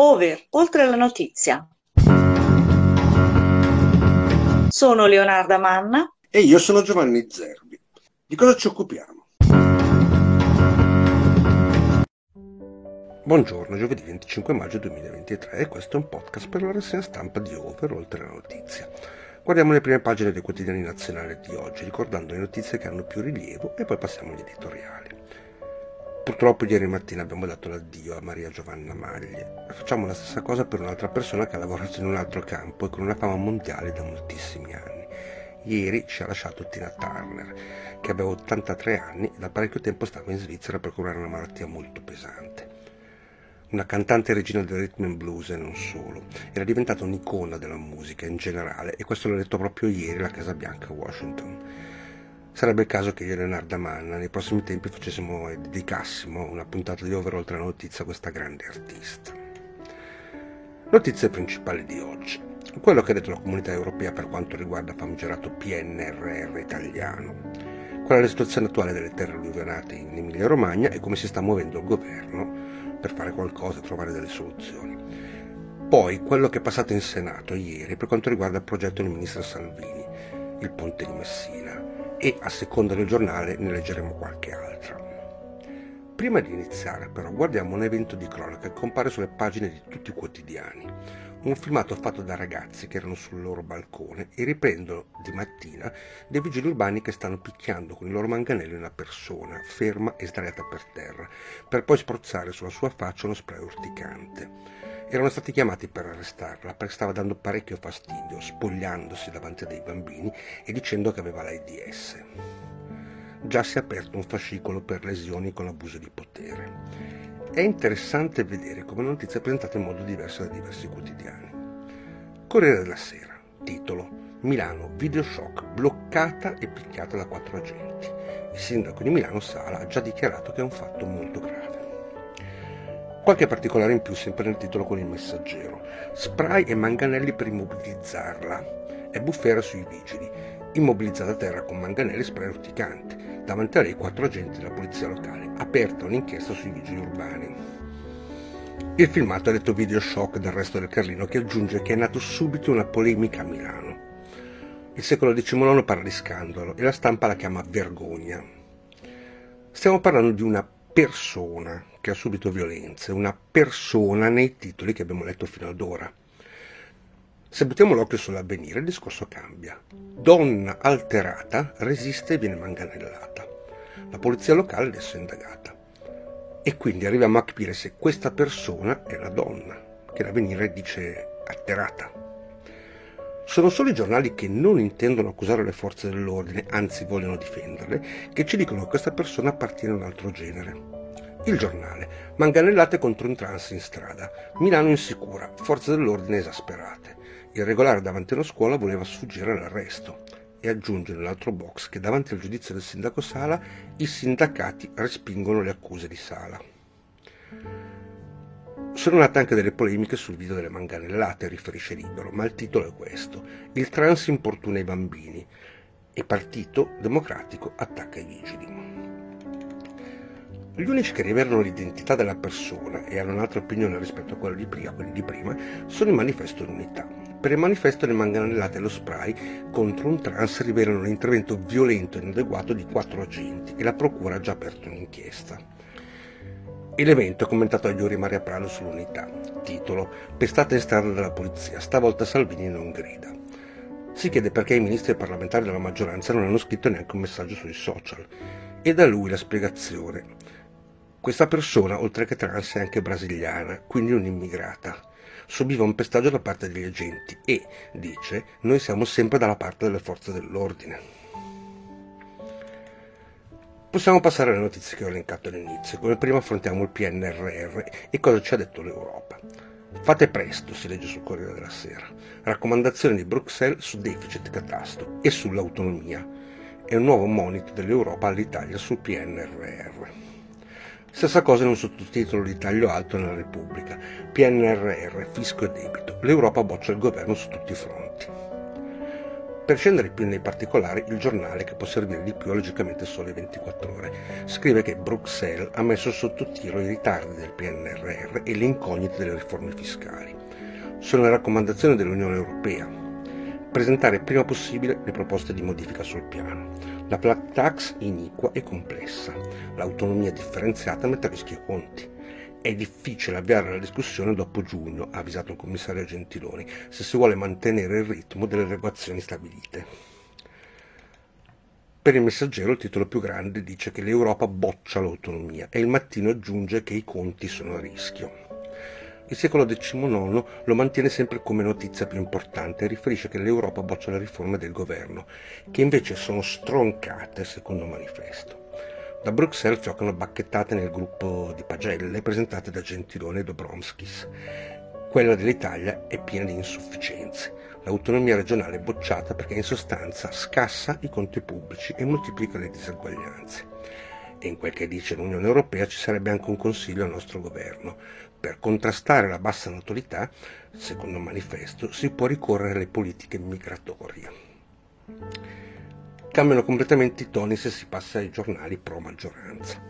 Over, oltre la notizia. Sono Leonarda Manna. E io sono Giovanni Zerbi. Di cosa ci occupiamo? Buongiorno, giovedì 25 maggio 2023 e questo è un podcast per la rassegna stampa di Over, oltre la notizia. Guardiamo le prime pagine dei quotidiani nazionali di oggi, ricordando le notizie che hanno più rilievo e poi passiamo agli editoriali. Purtroppo ieri mattina abbiamo dato l'addio a Maria Giovanna Maglie. Facciamo la stessa cosa per un'altra persona che ha lavorato in un altro campo e con una fama mondiale da moltissimi anni. Ieri ci ha lasciato Tina Turner, che aveva 83 anni e da parecchio tempo stava in Svizzera per curare una malattia molto pesante. Una cantante regina del rhythm and blues e non solo. Era diventata un'icona della musica in generale e questo l'ha detto proprio ieri la Casa Bianca a Washington. Sarebbe il caso che io e Leonardo Manna nei prossimi tempi facessimo e dedicassimo una puntata di Over Oltre la Notizia a questa grande artista. Notizie principali di oggi. Quello che ha detto la comunità europea per quanto riguarda il famigerato PNRR italiano. Qual è la situazione attuale delle terre alluvionate in Emilia Romagna e come si sta muovendo il governo per fare qualcosa trovare delle soluzioni. Poi quello che è passato in Senato ieri per quanto riguarda il progetto del ministro Salvini, il ponte di Messina e a seconda del giornale ne leggeremo qualche altra. Prima di iniziare però guardiamo un evento di cronaca che compare sulle pagine di tutti i quotidiani, un filmato fatto da ragazzi che erano sul loro balcone e riprendono di mattina dei vigili urbani che stanno picchiando con i loro manganelli una persona ferma e sdraiata per terra, per poi spruzzare sulla sua faccia uno spray urticante. Erano stati chiamati per arrestarla perché stava dando parecchio fastidio, spogliandosi davanti a dei bambini e dicendo che aveva l'AIDS. Già si è aperto un fascicolo per lesioni con abuso di potere. È interessante vedere come la notizia è presentata in modo diverso da diversi quotidiani. Corriere della Sera, titolo Milano, video shock, bloccata e picchiata da quattro agenti. Il sindaco di Milano Sala ha già dichiarato che è un fatto molto grave. Qualche particolare in più sempre nel titolo con il messaggero. Spray e manganelli per immobilizzarla. È bufera sui vigili. Immobilizzata a terra con manganelli e spray urticante. Davanti a lei quattro agenti della polizia locale. Aperta un'inchiesta sui vigili urbani. Il filmato ha detto video shock del resto del Carlino che aggiunge che è nato subito una polemica a Milano. Il secolo XIX parla di scandalo e la stampa la chiama vergogna. Stiamo parlando di una persona che ha subito violenze, una persona nei titoli che abbiamo letto fino ad ora. Se buttiamo l'occhio sull'avvenire, il discorso cambia. Donna alterata resiste e viene manganellata. La polizia locale adesso è indagata. E quindi arriviamo a capire se questa persona è la donna, che l'avvenire dice alterata. Sono solo i giornali che non intendono accusare le forze dell'ordine, anzi vogliono difenderle, che ci dicono che questa persona appartiene a un altro genere. Il giornale. Manganellate contro un trans in strada. Milano insicura. Forze dell'ordine esasperate. Il regolare davanti a una scuola voleva sfuggire all'arresto. E aggiunge nell'altro box che davanti al giudizio del sindaco Sala i sindacati respingono le accuse di Sala. Sono nate anche delle polemiche sul video delle manganellate, riferisce Libero, ma il titolo è questo. Il trans importuna i bambini e Partito Democratico attacca i vigili. Gli unici che rivelano l'identità della persona e hanno un'altra opinione rispetto a quella di prima, quelli di prima sono i manifesto d'unità. Per il manifesto le manganellate e lo spray contro un trans rivelano l'intervento violento e inadeguato di quattro agenti e la procura ha già aperto un'inchiesta. E l'evento è commentato da Iori Maria Prado sull'unità. Titolo Pestata in strada della polizia, stavolta Salvini non grida. Si chiede perché i ministri parlamentari della maggioranza non hanno scritto neanche un messaggio sui social. E da lui la spiegazione. Questa persona, oltre che trans, è anche brasiliana, quindi un'immigrata. Subiva un pestaggio da parte degli agenti e, dice, noi siamo sempre dalla parte delle forze dell'ordine. Possiamo passare alle notizie che ho elencato all'inizio. Come prima affrontiamo il PNRR e cosa ci ha detto l'Europa. Fate presto, si legge sul Corriere della Sera. Raccomandazioni di Bruxelles su deficit catasto e sull'autonomia. È un nuovo monito dell'Europa all'Italia sul PNRR. Stessa cosa in un sottotitolo di taglio alto nella Repubblica. PNRR, fisco e debito. L'Europa boccia il governo su tutti i fronti. Per scendere più nei particolari, il giornale, che può servire di più, logicamente Sole 24 Ore, scrive che Bruxelles ha messo sotto tiro i ritardi del PNRR e le incognite delle riforme fiscali. Sono le raccomandazioni dell'Unione Europea. Presentare il prima possibile le proposte di modifica sul piano. La flat tax iniqua e complessa. L'autonomia differenziata mette a rischio i conti è difficile avviare la discussione dopo giugno, ha avvisato il commissario Gentiloni, se si vuole mantenere il ritmo delle regolazioni stabilite. Per il messaggero il titolo più grande dice che l'Europa boccia l'autonomia e il mattino aggiunge che i conti sono a rischio. Il secolo XIX lo mantiene sempre come notizia più importante e riferisce che l'Europa boccia le riforme del governo, che invece sono stroncate secondo manifesto. Da Bruxelles fioccano bacchettate nel gruppo di pagelle presentate da Gentilone e Dobromskis. Quella dell'Italia è piena di insufficienze. L'autonomia regionale è bocciata perché in sostanza scassa i conti pubblici e moltiplica le diseguaglianze. E in quel che dice l'Unione Europea ci sarebbe anche un consiglio al nostro governo. Per contrastare la bassa natalità, secondo il manifesto, si può ricorrere alle politiche migratorie cambiano completamente i toni se si passa ai giornali pro maggioranza.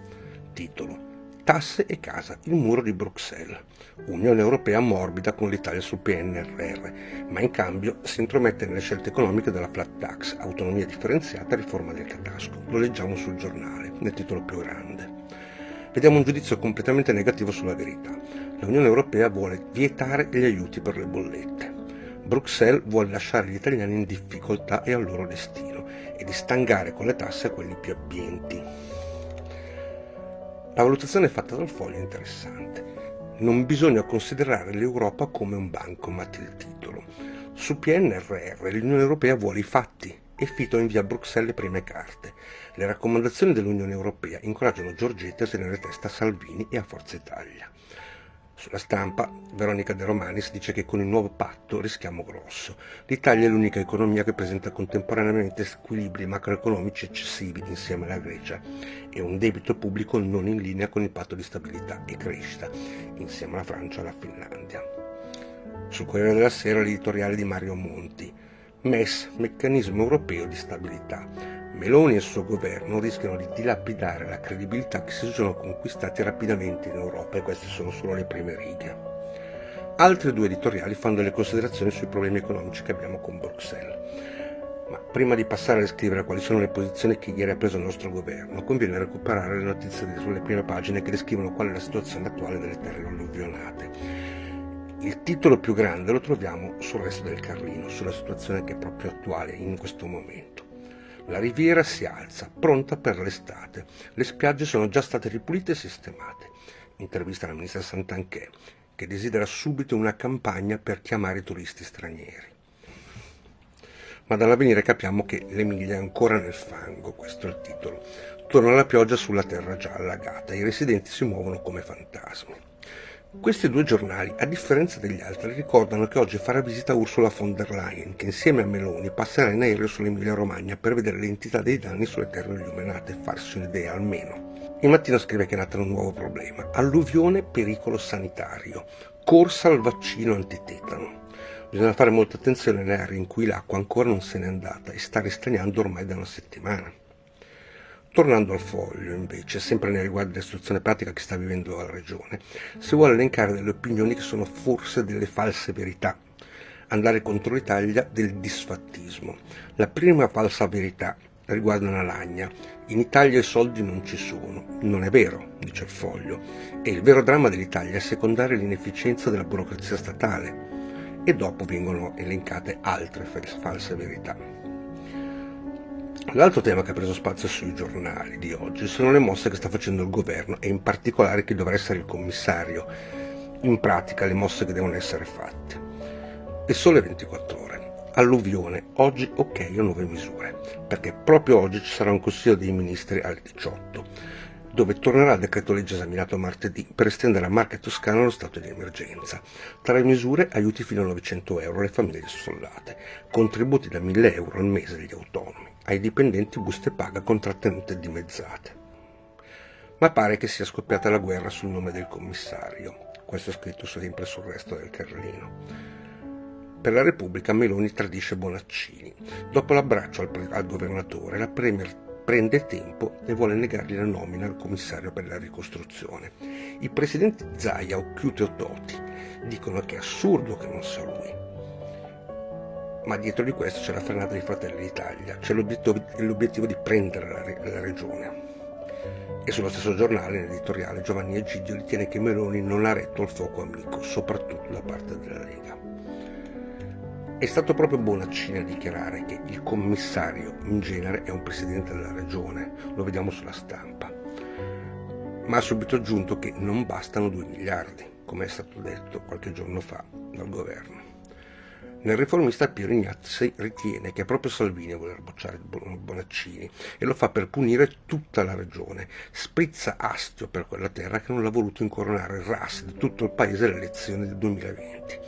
Titolo Tasse e casa, il muro di Bruxelles. Unione Europea morbida con l'Italia sul PNRR, ma in cambio si intromette nelle scelte economiche della flat tax, autonomia differenziata, riforma del catasco. Lo leggiamo sul giornale, nel titolo più grande. Vediamo un giudizio completamente negativo sulla verità. L'Unione Europea vuole vietare gli aiuti per le bollette. Bruxelles vuole lasciare gli italiani in difficoltà e al loro destino e di stangare con le tasse quelli più abbienti. La valutazione fatta dal foglio è interessante. Non bisogna considerare l'Europa come un bancomat il titolo. Su PNRR l'Unione Europea vuole i fatti e Fito invia a Bruxelles le prime carte. Le raccomandazioni dell'Unione Europea incoraggiano Giorgetti a tenere testa a Salvini e a Forza Italia. Sulla stampa, Veronica De Romanis dice che con il nuovo patto rischiamo grosso. L'Italia è l'unica economia che presenta contemporaneamente squilibri macroeconomici eccessivi insieme alla Grecia e un debito pubblico non in linea con il patto di stabilità e crescita insieme alla Francia e alla Finlandia. Sul Corriere della Sera l'editoriale di Mario Monti. MES, meccanismo europeo di stabilità Meloni e il suo governo rischiano di dilapidare la credibilità che si sono conquistati rapidamente in Europa e queste sono solo le prime righe. Altri due editoriali fanno delle considerazioni sui problemi economici che abbiamo con Bruxelles. Ma prima di passare a descrivere quali sono le posizioni che ieri ha preso il nostro governo, conviene recuperare le notizie sulle prime pagine che descrivono qual è la situazione attuale delle terre alluvionate. Il titolo più grande lo troviamo sul resto del Carlino, sulla situazione che è proprio attuale in questo momento. La riviera si alza, pronta per l'estate. Le spiagge sono già state ripulite e sistemate. Intervista alla ministra Santanchè, che desidera subito una campagna per chiamare i turisti stranieri. Ma dall'avvenire capiamo che l'Emilia è ancora nel fango, questo è il titolo. Torna la pioggia sulla terra già allagata, i residenti si muovono come fantasmi. Questi due giornali, a differenza degli altri, ricordano che oggi farà visita Ursula von der Leyen, che insieme a Meloni passerà in aereo sull'Emilia Romagna per vedere l'entità dei danni sulle terre illuminate e farsi un'idea almeno. Il mattino scrive che è nato un nuovo problema. Alluvione, pericolo sanitario. Corsa al vaccino antitetano. Bisogna fare molta attenzione nelle aree in cui l'acqua ancora non se n'è andata e sta restagnando ormai da una settimana. Tornando al foglio, invece, sempre nei riguardi dell'istruzione pratica che sta vivendo la Regione, si vuole elencare delle opinioni che sono forse delle false verità, andare contro l'Italia del disfattismo. La prima falsa verità riguarda una lagna. In Italia i soldi non ci sono. Non è vero, dice il foglio. E il vero dramma dell'Italia è secondare l'inefficienza della burocrazia statale. E dopo vengono elencate altre false verità. L'altro tema che ha preso spazio sui giornali di oggi sono le mosse che sta facendo il governo e in particolare chi dovrà essere il commissario. In pratica le mosse che devono essere fatte. E sole 24 ore. Alluvione, oggi ok a nuove misure, perché proprio oggi ci sarà un consiglio dei ministri alle 18, dove tornerà il decreto legge esaminato martedì per estendere a Marche Toscana lo stato di emergenza. Tra le misure aiuti fino a 900 euro alle famiglie sfollate, contributi da 1000 euro al mese agli autonomi ai dipendenti buste paga con trattenute dimezzate. Ma pare che sia scoppiata la guerra sul nome del commissario. Questo è scritto sempre sul resto del Carlino. Per la Repubblica Meloni tradisce Bonaccini. Dopo l'abbraccio al, al governatore, la Premier prende tempo e vuole negargli la nomina al commissario per la ricostruzione. I presidenti Zaia, Occhiuto e Toti dicono che è assurdo che non sia lui. Ma dietro di questo c'è la frenata di Fratelli d'Italia, c'è l'obiettivo, l'obiettivo di prendere la, la regione. E sullo stesso giornale, in editoriale, Giovanni Egidio ritiene che Meloni non ha retto al fuoco amico, soprattutto da parte della Lega. È stato proprio Bonaccini a dichiarare che il commissario in genere è un presidente della regione, lo vediamo sulla stampa, ma ha subito aggiunto che non bastano 2 miliardi, come è stato detto qualche giorno fa dal governo. Nel riformista Piero Ignazzi ritiene che è proprio Salvini a voler bocciare Bonaccini e lo fa per punire tutta la regione. Sprizza astio per quella terra che non l'ha voluto incoronare il RAS di tutto il paese alle elezioni del 2020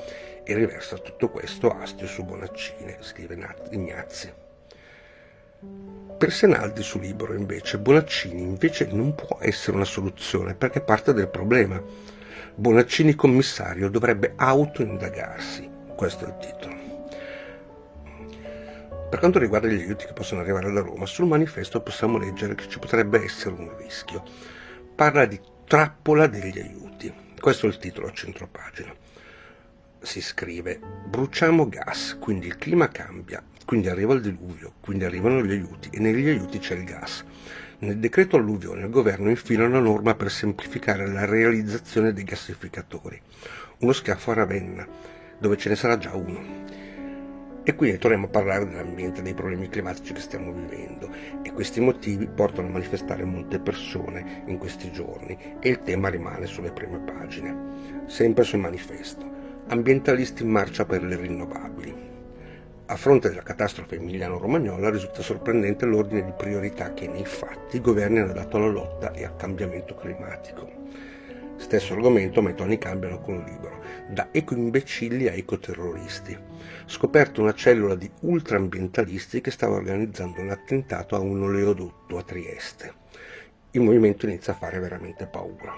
e riversa tutto questo astio su Bonaccini, scrive Ignazzi. Per Senaldi su Libero invece Bonaccini invece non può essere una soluzione perché parte del problema. Bonaccini commissario dovrebbe autoindagarsi questo è il titolo. Per quanto riguarda gli aiuti che possono arrivare da Roma, sul manifesto possiamo leggere che ci potrebbe essere un rischio. Parla di trappola degli aiuti. Questo è il titolo a centro pagina. Si scrive: Bruciamo gas, quindi il clima cambia, quindi arriva il diluvio, quindi arrivano gli aiuti e negli aiuti c'è il gas. Nel decreto alluvione il governo infila una norma per semplificare la realizzazione dei gassificatori. Uno schiaffo a Ravenna dove ce ne sarà già uno. E quindi torniamo a parlare dell'ambiente, dei problemi climatici che stiamo vivendo e questi motivi portano a manifestare molte persone in questi giorni e il tema rimane sulle prime pagine. Sempre sul manifesto. Ambientalisti in marcia per le rinnovabili. A fronte della catastrofe emiliano-romagnola risulta sorprendente l'ordine di priorità che nei fatti i governi hanno dato alla lotta e al cambiamento climatico. Stesso argomento, ma i toni cambiano con libro, da ecoimbecilli a ecoterroristi. Scoperto una cellula di ultraambientalisti che stava organizzando un attentato a un oleodotto a Trieste. Il movimento inizia a fare veramente paura.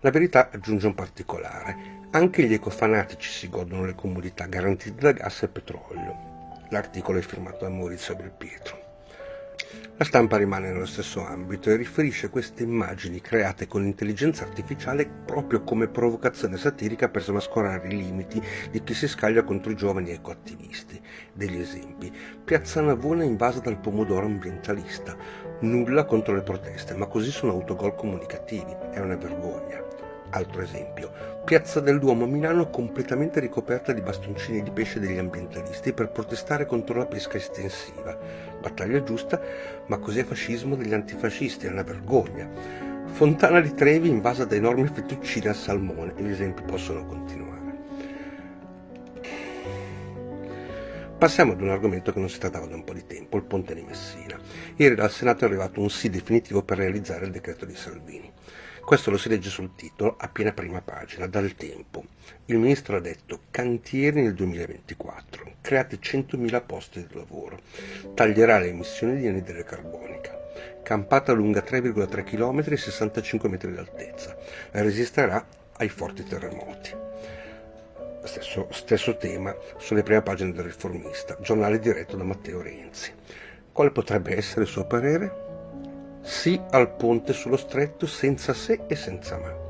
La verità aggiunge un particolare. Anche gli ecofanatici si godono le comodità garantite da gas e petrolio. L'articolo è firmato da Maurizio Belpietro. La stampa rimane nello stesso ambito e riferisce queste immagini create con intelligenza artificiale proprio come provocazione satirica per smascherare i limiti di chi si scaglia contro i giovani ecoattivisti. Degli esempi. Piazza Navona invasa dal pomodoro ambientalista. Nulla contro le proteste, ma così sono autogol comunicativi. È una vergogna. Altro esempio, Piazza del Duomo a Milano completamente ricoperta di bastoncini di pesce degli ambientalisti per protestare contro la pesca estensiva. Battaglia giusta, ma così è fascismo degli antifascisti, è una vergogna. Fontana di Trevi invasa da enormi fettuccine al salmone gli esempi possono continuare. Passiamo ad un argomento che non si trattava da un po' di tempo, il ponte di Messina. Ieri dal Senato è arrivato un sì definitivo per realizzare il decreto di Salvini. Questo lo si legge sul titolo, a piena prima pagina, dal tempo. Il ministro ha detto cantieri nel 2024, creati 100.000 posti di lavoro, taglierà le emissioni di anidride carbonica, campata lunga 3,3 km e 65 metri d'altezza, resisterà ai forti terremoti. Stesso, stesso tema sulle prime pagine del riformista, giornale diretto da Matteo Renzi. Quale potrebbe essere il suo parere? Sì al ponte sullo stretto senza se e senza ma.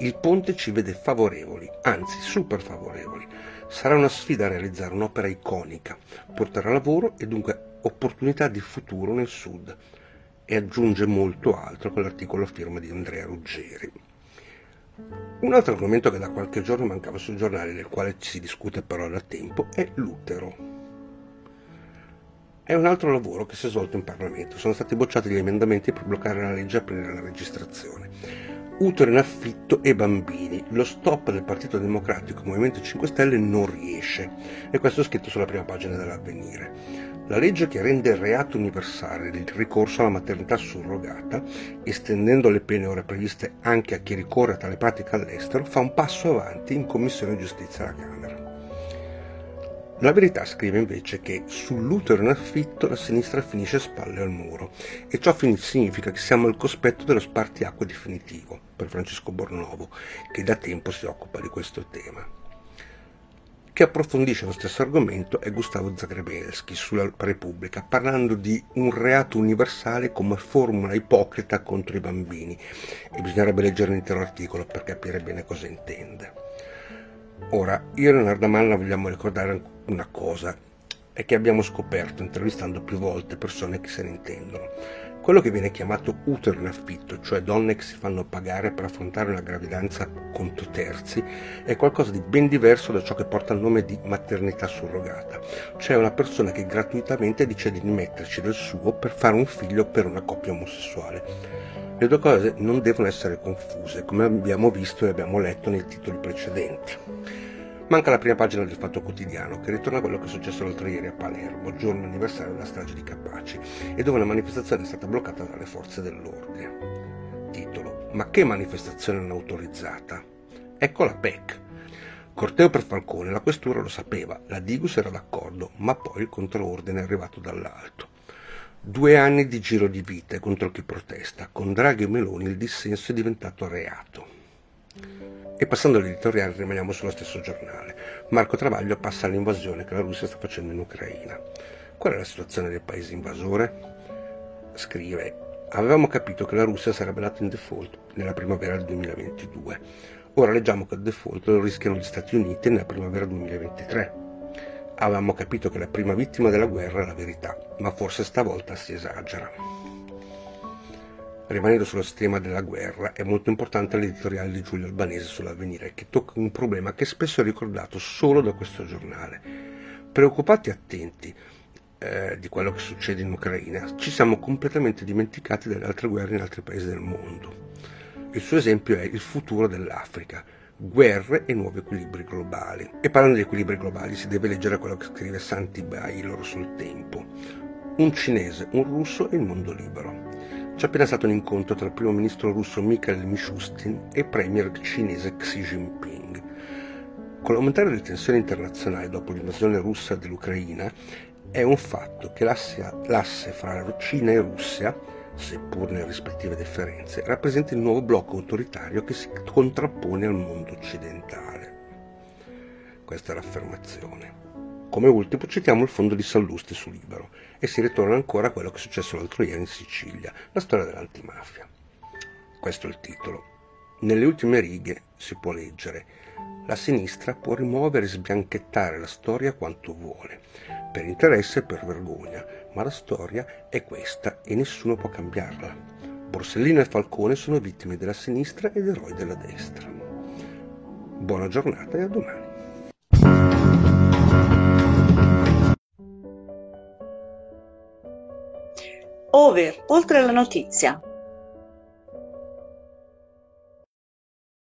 Il ponte ci vede favorevoli, anzi super favorevoli. Sarà una sfida realizzare un'opera iconica, porterà lavoro e dunque opportunità di futuro nel sud. E aggiunge molto altro con l'articolo a firma di Andrea Ruggeri. Un altro argomento che da qualche giorno mancava sul giornale, del quale si discute però da tempo, è l'utero. È un altro lavoro che si è svolto in Parlamento. Sono stati bocciati gli emendamenti per bloccare la legge e aprire la registrazione. Utero in affitto e bambini. Lo stop del Partito Democratico Movimento 5 Stelle non riesce. E questo è scritto sulla prima pagina dell'avvenire. La legge che rende reato universale il ricorso alla maternità surrogata, estendendo le pene ora previste anche a chi ricorre a tale pratica all'estero, fa un passo avanti in Commissione Giustizia alla Camera. La verità scrive invece che sull'utero in affitto la sinistra finisce spalle al muro e ciò significa che siamo al cospetto dello spartiacque definitivo per Francesco Bornovo, che da tempo si occupa di questo tema. Chi approfondisce lo stesso argomento è Gustavo Zagrebelski sulla Repubblica, parlando di un reato universale come formula ipocrita contro i bambini. E bisognerebbe leggere l'intero articolo per capire bene cosa intende. Ora, io e Leonardo Manna vogliamo ricordare una cosa, è che abbiamo scoperto, intervistando più volte persone che se ne intendono quello che viene chiamato utero in affitto, cioè donne che si fanno pagare per affrontare una gravidanza conto terzi, è qualcosa di ben diverso da ciò che porta il nome di maternità surrogata, cioè una persona che gratuitamente decide di metterci del suo per fare un figlio per una coppia omosessuale. Le due cose non devono essere confuse, come abbiamo visto e abbiamo letto nei titoli precedenti. Manca la prima pagina del Fatto Quotidiano, che ritorna a quello che è successo l'altro ieri a Palermo, giorno anniversario della strage di Capaci, e dove la manifestazione è stata bloccata dalle forze dell'ordine. Titolo: Ma che manifestazione non autorizzata? Ecco la PEC. Corteo per Falcone, la questura lo sapeva, la Digus era d'accordo, ma poi il controordine è arrivato dall'alto. Due anni di giro di vite contro chi protesta. Con Draghi e Meloni il dissenso è diventato reato. E passando all'editoriale rimaniamo sullo stesso giornale. Marco Travaglio passa all'invasione che la Russia sta facendo in Ucraina. Qual è la situazione del paese invasore? Scrive, avevamo capito che la Russia sarebbe andata in default nella primavera del 2022. Ora leggiamo che il default lo rischiano gli Stati Uniti nella primavera 2023. Avevamo capito che la prima vittima della guerra è la verità, ma forse stavolta si esagera. Rimanendo sullo tema della guerra, è molto importante l'editoriale di Giulio Albanese sull'avvenire, che tocca un problema che spesso è ricordato solo da questo giornale. Preoccupati e attenti eh, di quello che succede in Ucraina, ci siamo completamente dimenticati delle altre guerre in altri paesi del mondo. Il suo esempio è il futuro dell'Africa, guerre e nuovi equilibri globali. E parlando di equilibri globali si deve leggere quello che scrive Santi Bailor sul tempo. Un cinese, un russo e il mondo libero. C'è appena stato un incontro tra il primo ministro russo Mikhail Mishustin e il premier cinese Xi Jinping. Con l'aumentare delle tensioni internazionali dopo l'invasione russa dell'Ucraina, è un fatto che l'asse, l'asse fra Cina e Russia, seppur nelle rispettive differenze, rappresenta il nuovo blocco autoritario che si contrappone al mondo occidentale. Questa è l'affermazione. Come ultimo citiamo il fondo di Sallusti su Libero e si ritorna ancora a quello che è successo l'altro ieri in Sicilia, la storia dell'antimafia. Questo è il titolo. Nelle ultime righe si può leggere la sinistra può rimuovere e sbianchettare la storia quanto vuole, per interesse e per vergogna, ma la storia è questa e nessuno può cambiarla. Borsellino e Falcone sono vittime della sinistra ed eroi della destra. Buona giornata e a domani. Over, oltre alla notizia.